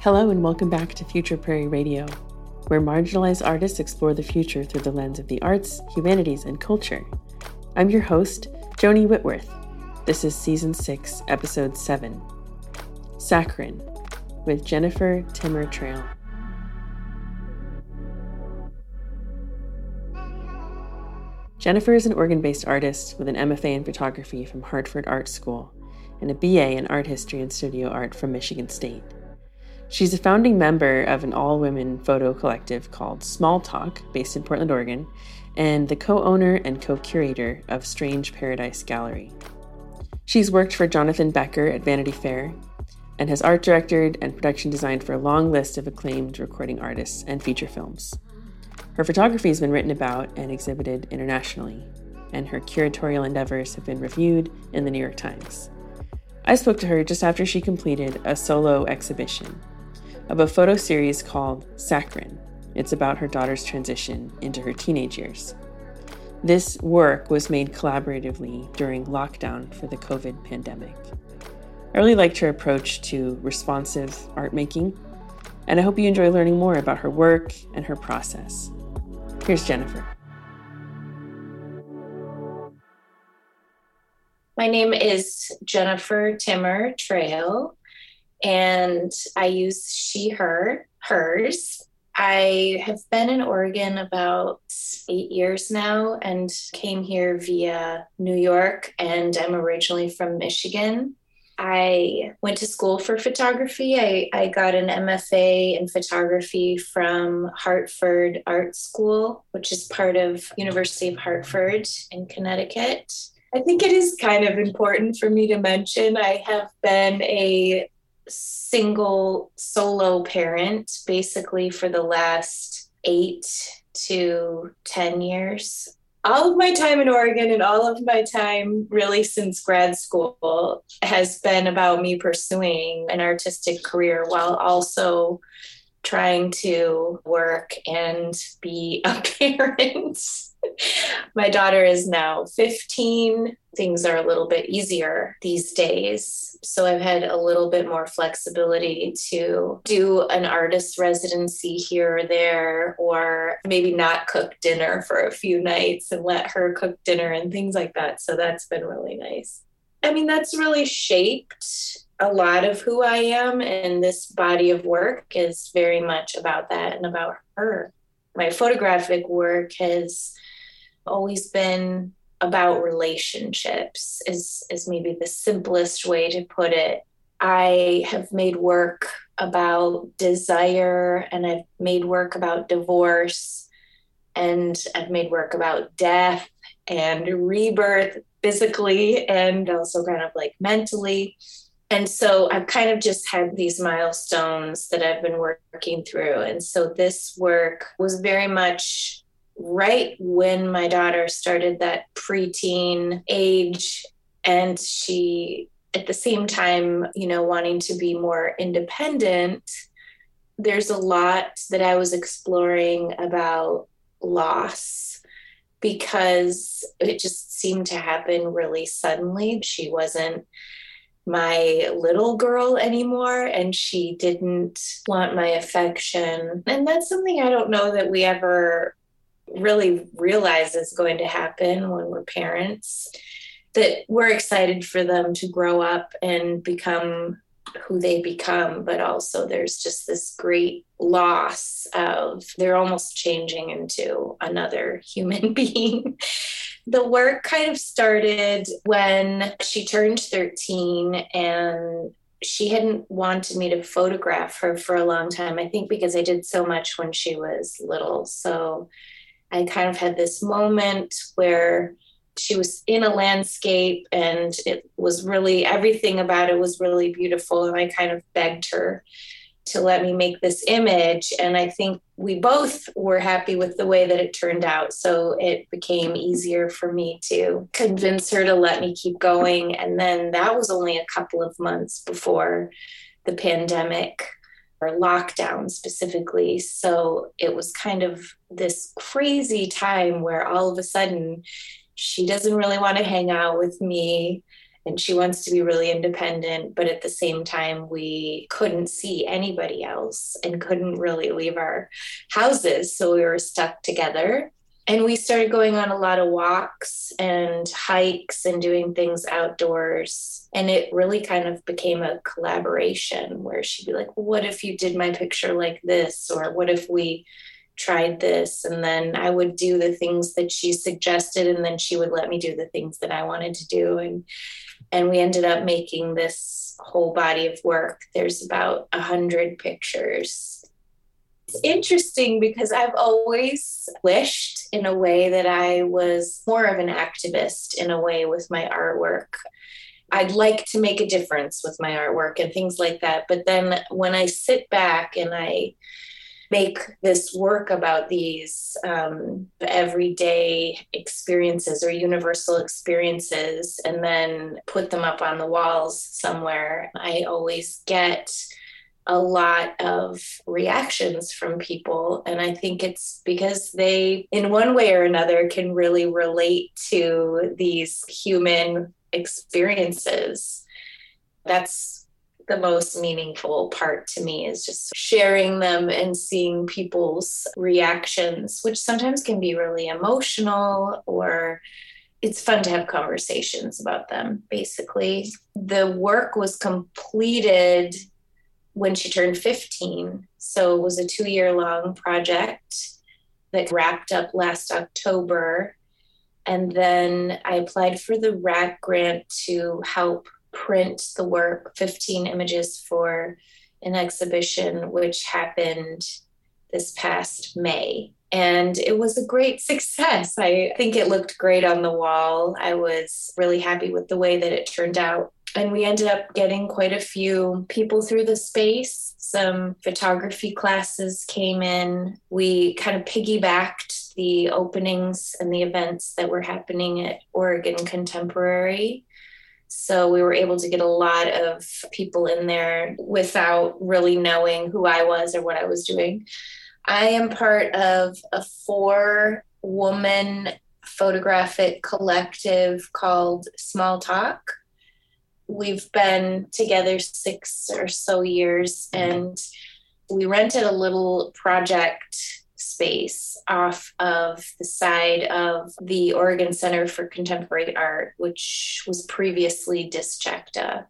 Hello, and welcome back to Future Prairie Radio, where marginalized artists explore the future through the lens of the arts, humanities, and culture. I'm your host, Joni Whitworth. This is Season 6, Episode 7 Saccharine with Jennifer Timmer Trail. Jennifer is an Oregon based artist with an MFA in photography from Hartford Art School and a BA in art history and studio art from Michigan State. She's a founding member of an all women photo collective called Small Talk, based in Portland, Oregon, and the co owner and co curator of Strange Paradise Gallery. She's worked for Jonathan Becker at Vanity Fair and has art directed and production designed for a long list of acclaimed recording artists and feature films. Her photography has been written about and exhibited internationally, and her curatorial endeavors have been reviewed in the New York Times. I spoke to her just after she completed a solo exhibition of a photo series called Saccharine. It's about her daughter's transition into her teenage years. This work was made collaboratively during lockdown for the COVID pandemic. I really liked her approach to responsive art making, and I hope you enjoy learning more about her work and her process. Here's Jennifer. My name is Jennifer Timmer Trail and I use she, her, hers. I have been in Oregon about eight years now and came here via New York, and I'm originally from Michigan. I went to school for photography. I, I got an MFA in photography from Hartford Art School, which is part of University of Hartford in Connecticut. I think it is kind of important for me to mention I have been a single solo parent basically for the last eight to 10 years. All of my time in Oregon and all of my time, really since grad school, has been about me pursuing an artistic career while also trying to work and be a parent. My daughter is now 15. Things are a little bit easier these days. So I've had a little bit more flexibility to do an artist residency here or there, or maybe not cook dinner for a few nights and let her cook dinner and things like that. So that's been really nice. I mean, that's really shaped a lot of who I am, and this body of work is very much about that and about her. My photographic work has always been about relationships is is maybe the simplest way to put it i have made work about desire and i've made work about divorce and i've made work about death and rebirth physically and also kind of like mentally and so I've kind of just had these milestones that I've been working through. And so this work was very much right when my daughter started that preteen age and she at the same time you know wanting to be more independent there's a lot that i was exploring about loss because it just seemed to happen really suddenly. She wasn't my little girl anymore and she didn't want my affection. And that's something i don't know that we ever really realize is going to happen when we're parents that we're excited for them to grow up and become who they become but also there's just this great loss of they're almost changing into another human being. The work kind of started when she turned 13 and she hadn't wanted me to photograph her for a long time i think because i did so much when she was little. So I kind of had this moment where she was in a landscape and it was really everything about it was really beautiful. And I kind of begged her to let me make this image. And I think we both were happy with the way that it turned out. So it became easier for me to convince her to let me keep going. And then that was only a couple of months before the pandemic or lockdown specifically. So it was kind of this crazy time where all of a sudden she doesn't really want to hang out with me and she wants to be really independent but at the same time we couldn't see anybody else and couldn't really leave our houses so we were stuck together and we started going on a lot of walks and hikes and doing things outdoors. And it really kind of became a collaboration where she'd be like what if you did my picture like this? Or what if we tried this? And then i would do the things that she suggested and then she would let me do the things that i wanted to do. And and we ended up making this whole body of work. There's about a hundred pictures it's interesting because i've always wished in a way that i was more of an activist in a way with my artwork I'd like to make a difference with my artwork and things like that. But then when I sit back and I make this work about these um, everyday experiences or universal experiences and then put them up on the walls somewhere, I always get a lot of reactions from people. And I think it's because they, in one way or another, can really relate to these human experiences. That's the most meaningful part to me is just sharing them and seeing people's reactions, which sometimes can be really emotional or it's fun to have conversations about them, basically. The work was completed when she turned 15. So it was a two year long project that wrapped up last October. And then I applied for the RAC grant to help print the work, 15 images for an exhibition, which happened this past May. And it was a great success. I think it looked great on the wall. I was really happy with the way that it turned out. And we ended up getting quite a few people through the space. Some photography classes came in. We kind of piggybacked the openings and the events that were happening at Oregon Contemporary so we were able to get a lot of people in there without really knowing who I was or what I was doing. I am part of a four woman photographic collective called Small Talk. We've been together six or so years mm-hmm. and we rented a little project space off of the side of the Oregon Center for Contemporary Art, which was previously DISJECTA.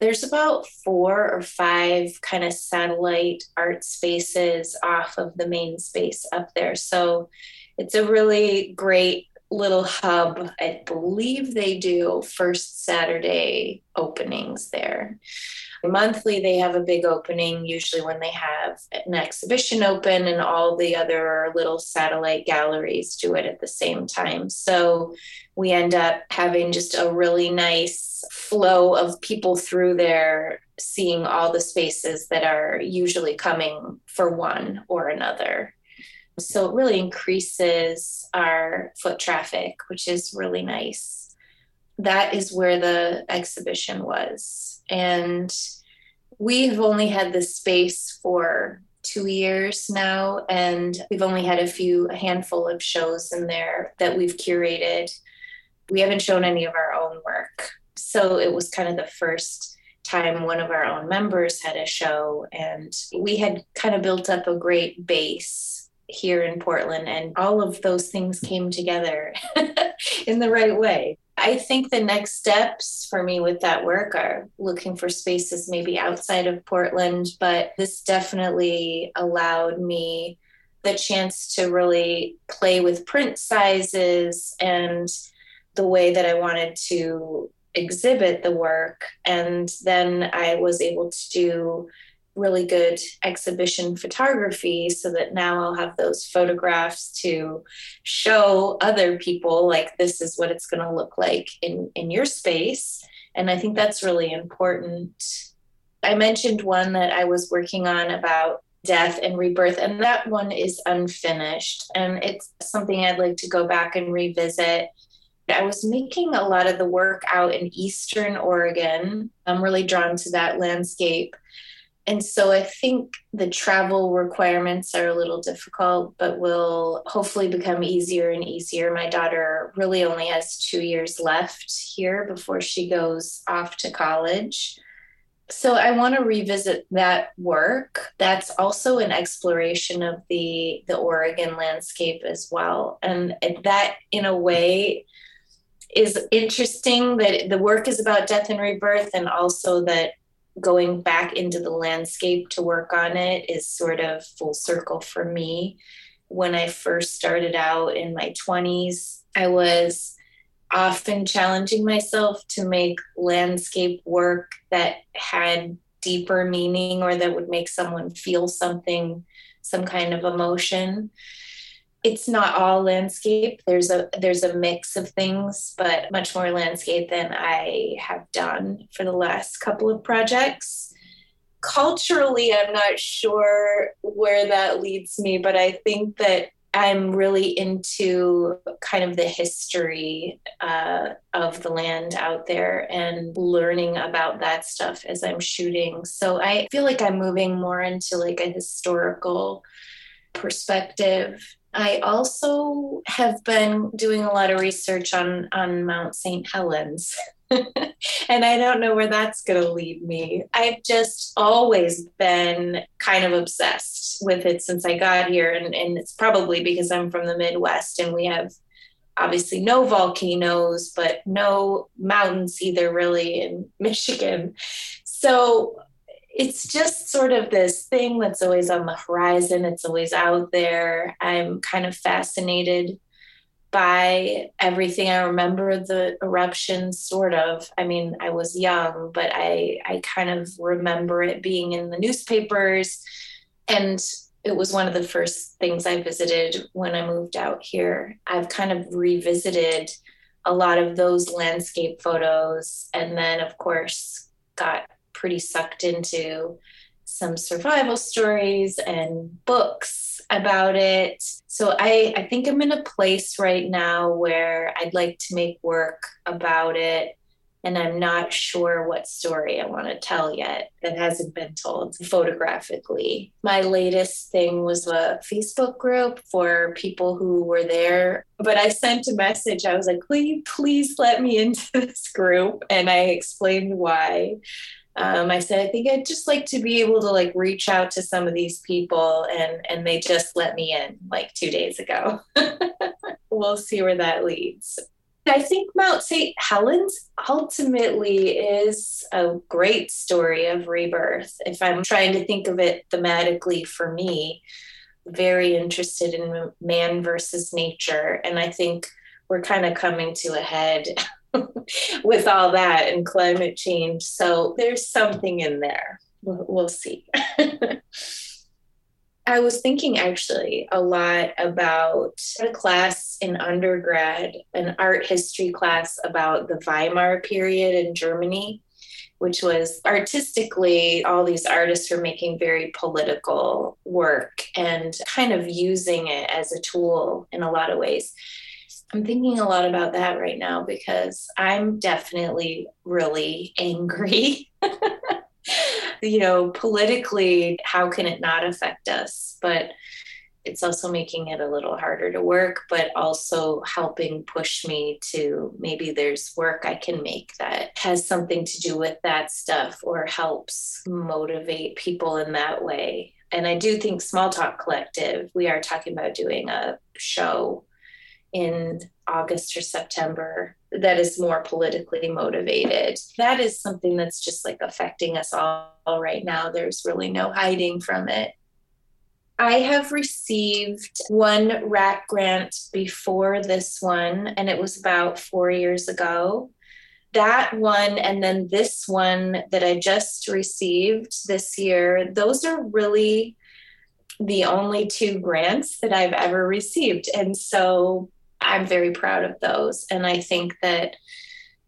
There's about four or five kind of satellite art spaces off of the main space up there. So it's a really great little hub. I believe they do first Saturday openings there. Monthly, they have a big opening, usually when they have an exhibition open, and all the other little satellite galleries do it at the same time. So we end up having just a really nice flow of people through there, seeing all the spaces that are usually coming for one or another. So it really increases our foot traffic, which is really nice. That is where the exhibition was. And we've only had this space for two years now, and we've only had a few, a handful of shows in there that we've curated. We haven't shown any of our own work. So it was kind of the first time one of our own members had a show, and we had kind of built up a great base here in Portland, and all of those things came together in the right way. I think the next steps for me with that work are looking for spaces maybe outside of Portland, but this definitely allowed me the chance to really play with print sizes and the way that I wanted to exhibit the work. And then I was able to do really good exhibition photography so that now I'll have those photographs to show other people like this is what it's going to look like in in your space and I think that's really important. I mentioned one that I was working on about death and rebirth and that one is unfinished and it's something I'd like to go back and revisit. I was making a lot of the work out in eastern Oregon. I'm really drawn to that landscape and so I think the travel requirements are a little difficult, but will hopefully become easier and easier. My daughter really only has two years left here before she goes off to college. So I want to revisit that work. That's also an exploration of the the Oregon landscape as well. And that in a way is interesting that the work is about death and rebirth and also that going back into the landscape to work on it is sort of full circle for me. When I first started out in my 20s, I was often challenging myself to make landscape work that had deeper meaning or that would make someone feel something, some kind of emotion. It's not all landscape. There's a there's a mix of things, but much more landscape than I have done for the last couple of projects. Culturally, I'm not sure where that leads me, but I think that I'm really into kind of the history uh, of the land out there and learning about that stuff as I'm shooting. So I feel like I'm moving more into like a historical perspective. I also have been doing a lot of research on on Mount St. Helens. and I don't know where that's going to lead me. I've just always been kind of obsessed with it since I got here. And, and it's probably because I'm from the Midwest and we have obviously no volcanoes, but no mountains either, really, in Michigan. So it's just sort of this thing that's always on the horizon, it's always out there. I'm kind of fascinated by everything. I remember the eruption, sort of. I mean, I was young, but I, I kind of remember it being in the newspapers. And it was one of the first things I visited when I moved out here. I've kind of revisited a lot of those landscape photos. And then, of course, got pretty sucked into some survival stories and books about it. So I, I think I'm in a place right now where I'd like to make work about it. And I'm not sure what story I want to tell yet that hasn't been told photographically. My latest thing was a Facebook group for people who were there. But I sent a message. I was like, will you please let me into this group? And I explained why um, I said, I think I'd just like to be able to like reach out to some of these people, and and they just let me in like two days ago. we'll see where that leads. I think Mount St. Helens ultimately is a great story of rebirth. If I'm trying to think of it thematically for me, very interested in man versus nature. And I think we're kind of coming to a head with all that and climate change. So there's something in there. We'll, we'll see. I was thinking actually a lot about a class in undergrad, an art history class about the Weimar period in Germany, which was artistically, all these artists were making very political work and kind of using it as a tool in a lot of ways. I'm thinking a lot about that right now because I'm definitely really angry. you know, politically, how can it not affect us? But it's also making it a little harder to work, but also helping push me to maybe there's work I can make that has something to do with that stuff or helps motivate people in that way. And I do think Small Talk Collective, we are talking about doing a show in August or September that is more politically motivated. That is something that's just like affecting us all right now. There's really no hiding from it. I have received one RAC grant before this one, and it was about four years ago. That one, and then this one that I just received this year, those are really the only two grants that I've ever received. And so I'm very proud of those. And I think that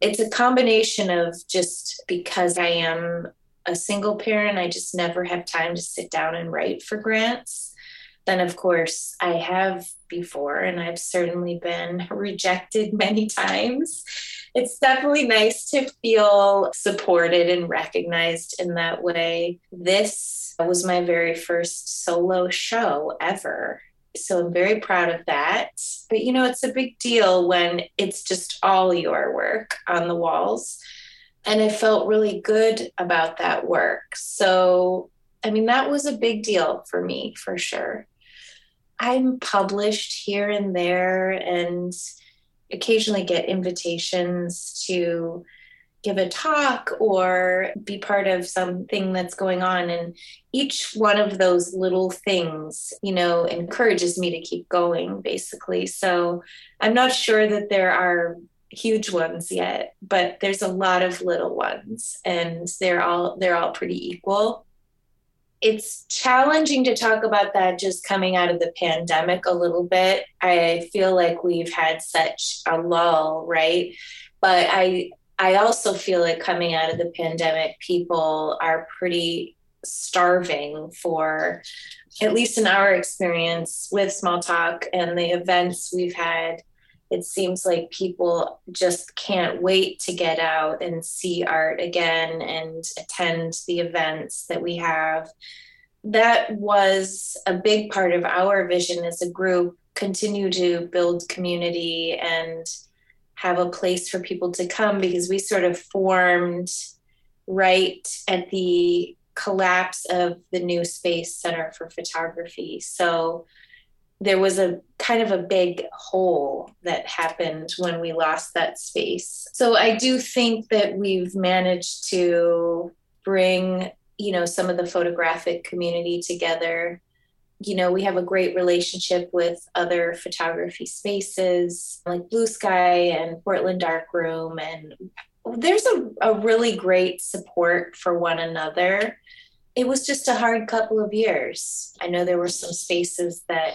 it's a combination of just because I am a single parent, I just never have time to sit down and write for grants. then of course I have before, and I've certainly been rejected many times. It's definitely nice to feel supported and recognized in that way. This was my very first solo show ever. So I'm very proud of that. But you know, it's a big deal when it's just all your work on the walls. And I felt really good about that work. So, I mean, that was a big deal for me for sure. I'm published here and there and occasionally get invitations to give a talk or be part of something that's going on. And each one of those little things, you know, encourages me to keep going, basically. So I'm not sure that there are huge ones yet, but there's a lot of little ones and they're all they're all pretty equal. It's challenging to talk about that just coming out of the pandemic a little bit. I feel like we've had such a lull, right? But I I also feel like coming out of the pandemic, people are pretty starving for, at least in our experience with small talk and the events we've had. It seems like people just can't wait to get out and see art again and attend the events that we have. That was a big part of our vision as a group continue to build community and have a place for people to come because we sort of formed right at the collapse of the new space center for photography. So there was a kind of a big hole that happened when we lost that space. So i do think that we've managed to bring you know some of the photographic community together you know, we have a great relationship with other photography spaces like Blue Sky and Portland Darkroom. And there's a, a really great support for one another. It was just a hard couple of years. I know there were some spaces that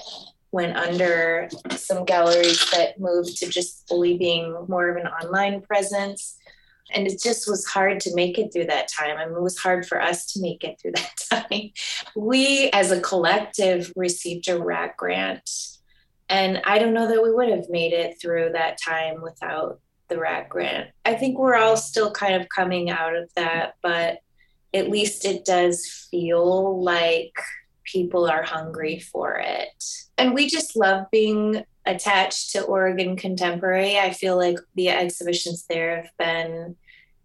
went under, some galleries that moved to just fully being more of an online presence and it just was hard to make it through that time. I mean, it was hard for us to make it through that time. We, as a collective, received a RAC grant, and I don't know that we would have made it through that time without the RAC grant. I think we're all still kind of coming out of that, but at least it does feel like people are hungry for it. And we just love being attached to Oregon Contemporary. I feel like the exhibitions there have been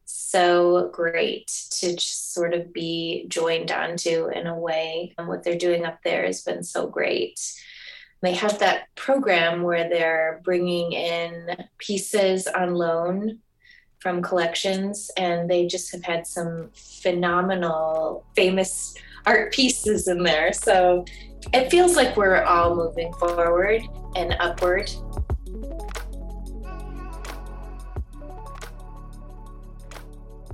so great to just sort of be joined onto in a way. And what they're doing up there has been so great. They have that program where they're bringing in pieces on loan from collections, and they just have had some phenomenal, famous art pieces in there. So it feels like we're all moving forward and upward.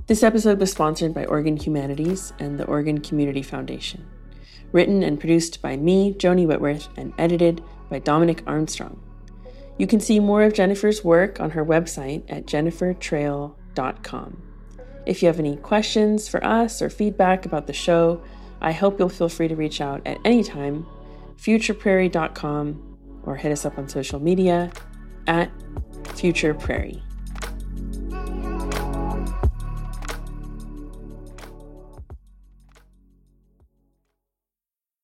This episode was sponsored by Oregon Humanities and the Oregon Community Foundation. Written and produced by me, Joni Whitworth, and edited by Dominic Armstrong. You can see more of Jennifer's work on her website at jennifertrail.com. If you have any questions for us or feedback about the show, I hope you'll feel free to reach out at any time, futureprairie.com, or hit us up on social media at futureprairie.